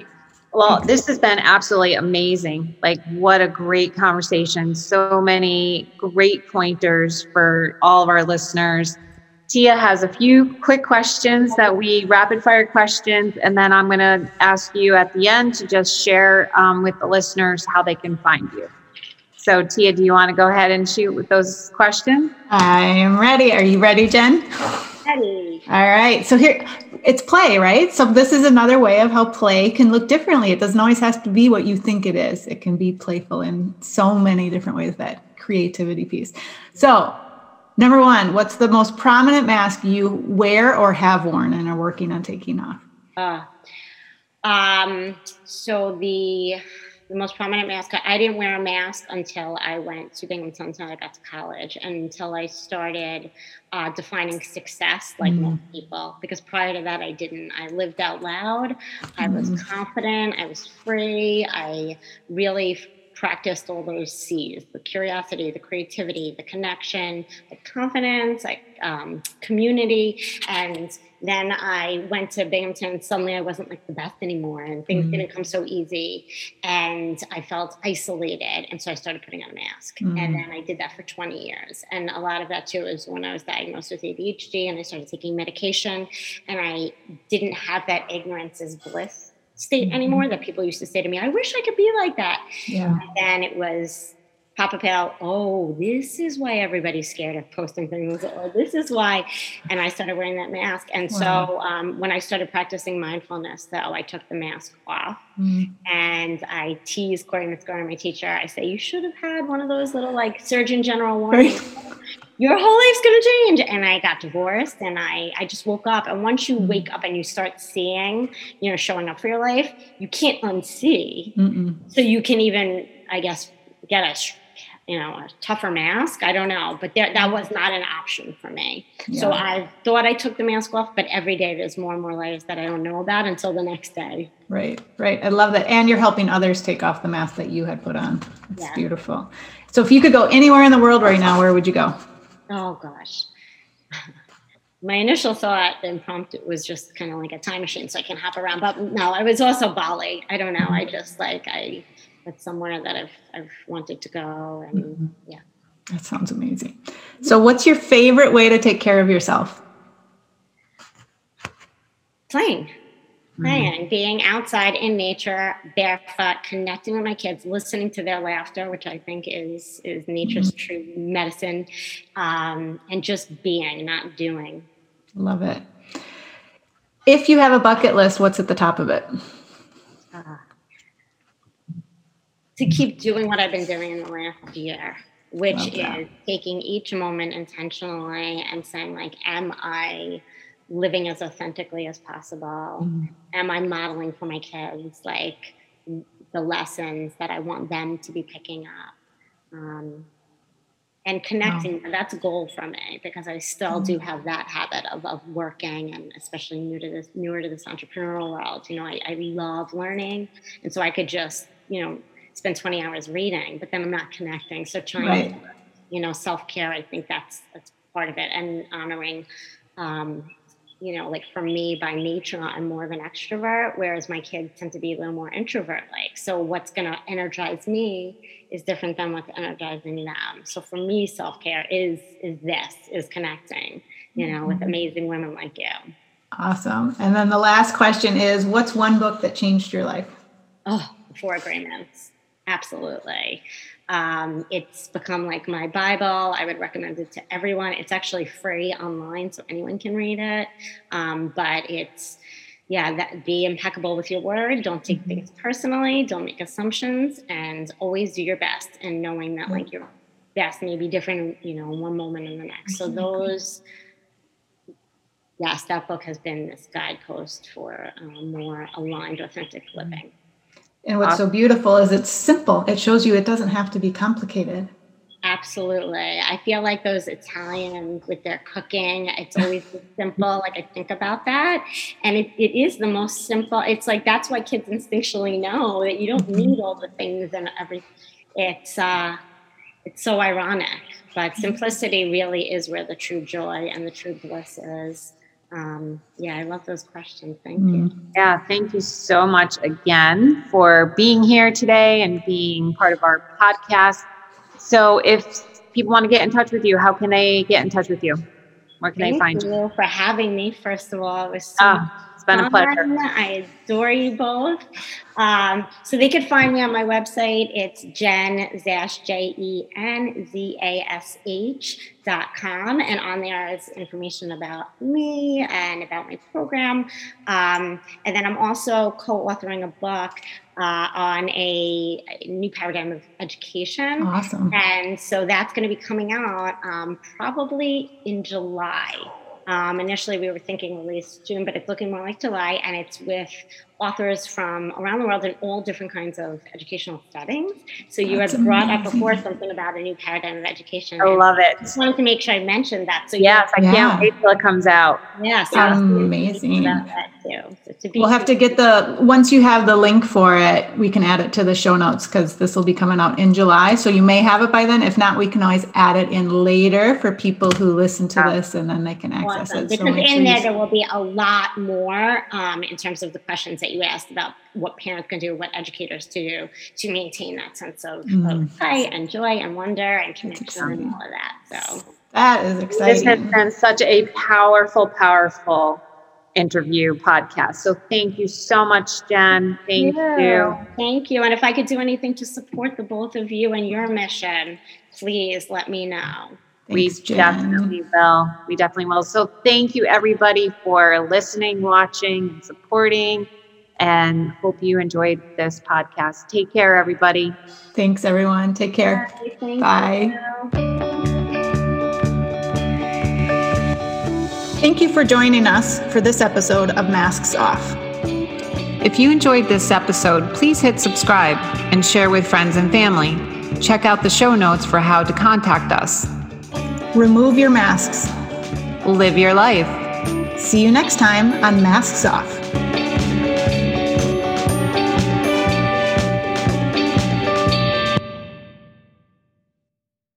Well, this has been absolutely amazing. Like, what a great conversation. So many great pointers for all of our listeners. Tia has a few quick questions that we rapid fire questions, and then I'm going to ask you at the end to just share um, with the listeners how they can find you. So, Tia, do you want to go ahead and shoot with those questions? I am ready. Are you ready, Jen? Ready. All right. So here, it's play, right? So this is another way of how play can look differently. It doesn't always have to be what you think it is. It can be playful in so many different ways. That creativity piece. So, number one, what's the most prominent mask you wear or have worn and are working on taking off? Uh, um. So the the most prominent mask. I didn't wear a mask until I went to Binghamton until I got to college and until I started uh, defining success like mm. most people. Because prior to that, I didn't. I lived out loud. I was mm. confident. I was free. I really practiced all those C's the curiosity, the creativity, the connection, the confidence, like um, community. And then I went to Binghamton. Suddenly, I wasn't like the best anymore, and things mm didn't come so easy. And I felt isolated. And so I started putting on a mask. mm And then I did that for 20 years. And a lot of that too is when I was diagnosed with ADHD and I started taking medication. And I didn't have that ignorance is bliss state mm-hmm. anymore that people used to say to me, I wish I could be like that. Yeah. And then it was pop up out, oh, this is why everybody's scared of posting things, or this is why. And I started wearing that mask. And wow. so um, when I started practicing mindfulness, though, I took the mask off mm. and I teased Corey Mitzgorn, my teacher. I say, you should have had one of those little like Surgeon General warnings. Your whole life's going to change. And I got divorced and I, I just woke up. And once you Mm-hmm. wake up and you start seeing, you know, showing up for your life, you can't unsee. Mm-mm. So you can even, I guess, get a, you know, a tougher mask. I don't know, but there, that mm-hmm. was not an option for me. So I thought I took the mask off, but every day there's more and more layers that I don't know about until the next day. Right, right. I love that. And you're helping others take off the mask that you had put on. It's Yeah. beautiful. So if you could go anywhere in the world right now, where would you go? Oh gosh. My initial thought, the impromptu, was just kind of like a time machine so I can hop around. But no, I was also Bali. I don't know. I just like I it's somewhere that I've I've wanted to go and mm-hmm. yeah. That sounds amazing. So what's your favorite way to take care of yourself? Playing. Mm-hmm. Playing, being outside in nature, barefoot, connecting with my kids, listening to their laughter, which I think is is nature's mm-hmm. true medicine, um, and just being, not doing. Love it. If you have a bucket list, what's at the top of it? Uh, to keep doing what I've been doing in the last year, which is taking each moment intentionally and saying, like, am I living as authentically as possible? Mm. Am I modeling for my kids like the lessons that I want them to be picking up? Um, and connecting that's a goal for me because I still do have that habit of, of working and especially new to this newer to this entrepreneurial world. You know, I, I love learning and so I could just, you know, spend 20 hours reading, but then I'm not connecting. So trying Right. to, you know, self-care, I think that's that's part of it. And honoring um, you know, like for me by nature, I'm more of an extrovert, whereas my kids tend to be a little more introvert like. So what's gonna energize me is different than what's energizing them. So for me, self-care is is this, is connecting, you know, with amazing women like you. Awesome. And then the last question is what's one book that changed your life? Oh, four agreements. Absolutely. Um, it's become like my Bible. I would recommend it to everyone. It's actually free online, so anyone can read it. Um, but it's, yeah, that be impeccable with your word. Don't take things personally. Don't make assumptions, and always do your best. And knowing that like your best may be different, you know, one moment and the next. So those. Yes, that book has been this guidepost for um, more aligned, authentic living. And what's so beautiful is it's simple. It shows you it doesn't have to be complicated. Absolutely. I feel like those Italians with their cooking, it's always simple. Like I think about that. And it, it is the most simple. It's like that's why kids instinctually know that you don't need all the things and every it's uh it's so ironic. But simplicity really is where the true joy and the true bliss is. Um, yeah, I love those questions. Thank you. Yeah, thank you so much again for being here today and being part of our podcast. So, if people want to get in touch with you, how can they get in touch with you? Where can Thank they find you? you for having me. First of all, it was so Ah, been a pleasure. I adore you both. Um, so they could find me on my website. It's Jen Zash, J E N Z A S H dot com. And on there is information about me and about my program. Um, and then I'm also co authoring a book uh, on a, a new paradigm of education. Awesome. And so that's going to be coming out um, probably in July. Um, initially, we were thinking release June, but it's looking more like July, and it's with authors from around the world in all different kinds of educational settings. So you That's had brought up before something about a new paradigm of education. I and love I it. just wanted to make sure I mentioned that. So Yes, I Yeah. can't wait till it comes out. yeah, so Amazing. Too. So we'll have to get the, once you have the link for it, we can add it to the show notes because this will be coming out in July. So you may have it by then. If not, we can always add it in later for people who listen to Yeah. this and then they can access Awesome. it. Because make sure in you- there, there will be a lot more um, in terms of the questions that you asked about what parents can do, what educators to do to maintain that sense of, mm. of play and joy and wonder and connection and all of that. So That is exciting. This has been such a powerful, powerful interview podcast. So thank you so much, Jen. Thank you. Thank you. And if I could do anything to support the both of you and your mission, please let me know. we Jen. definitely will. We definitely will. So thank you everybody for listening, watching, and supporting. And hope you enjoyed this podcast. Take care, everybody. Thanks, everyone. Take care. Bye. you. Thank you for joining us for this episode of Masks Off. If you enjoyed this episode, please hit subscribe and share with friends and family. Check out the show notes for how to contact us. Remove your masks. Live your life. See you next time on Masks Off.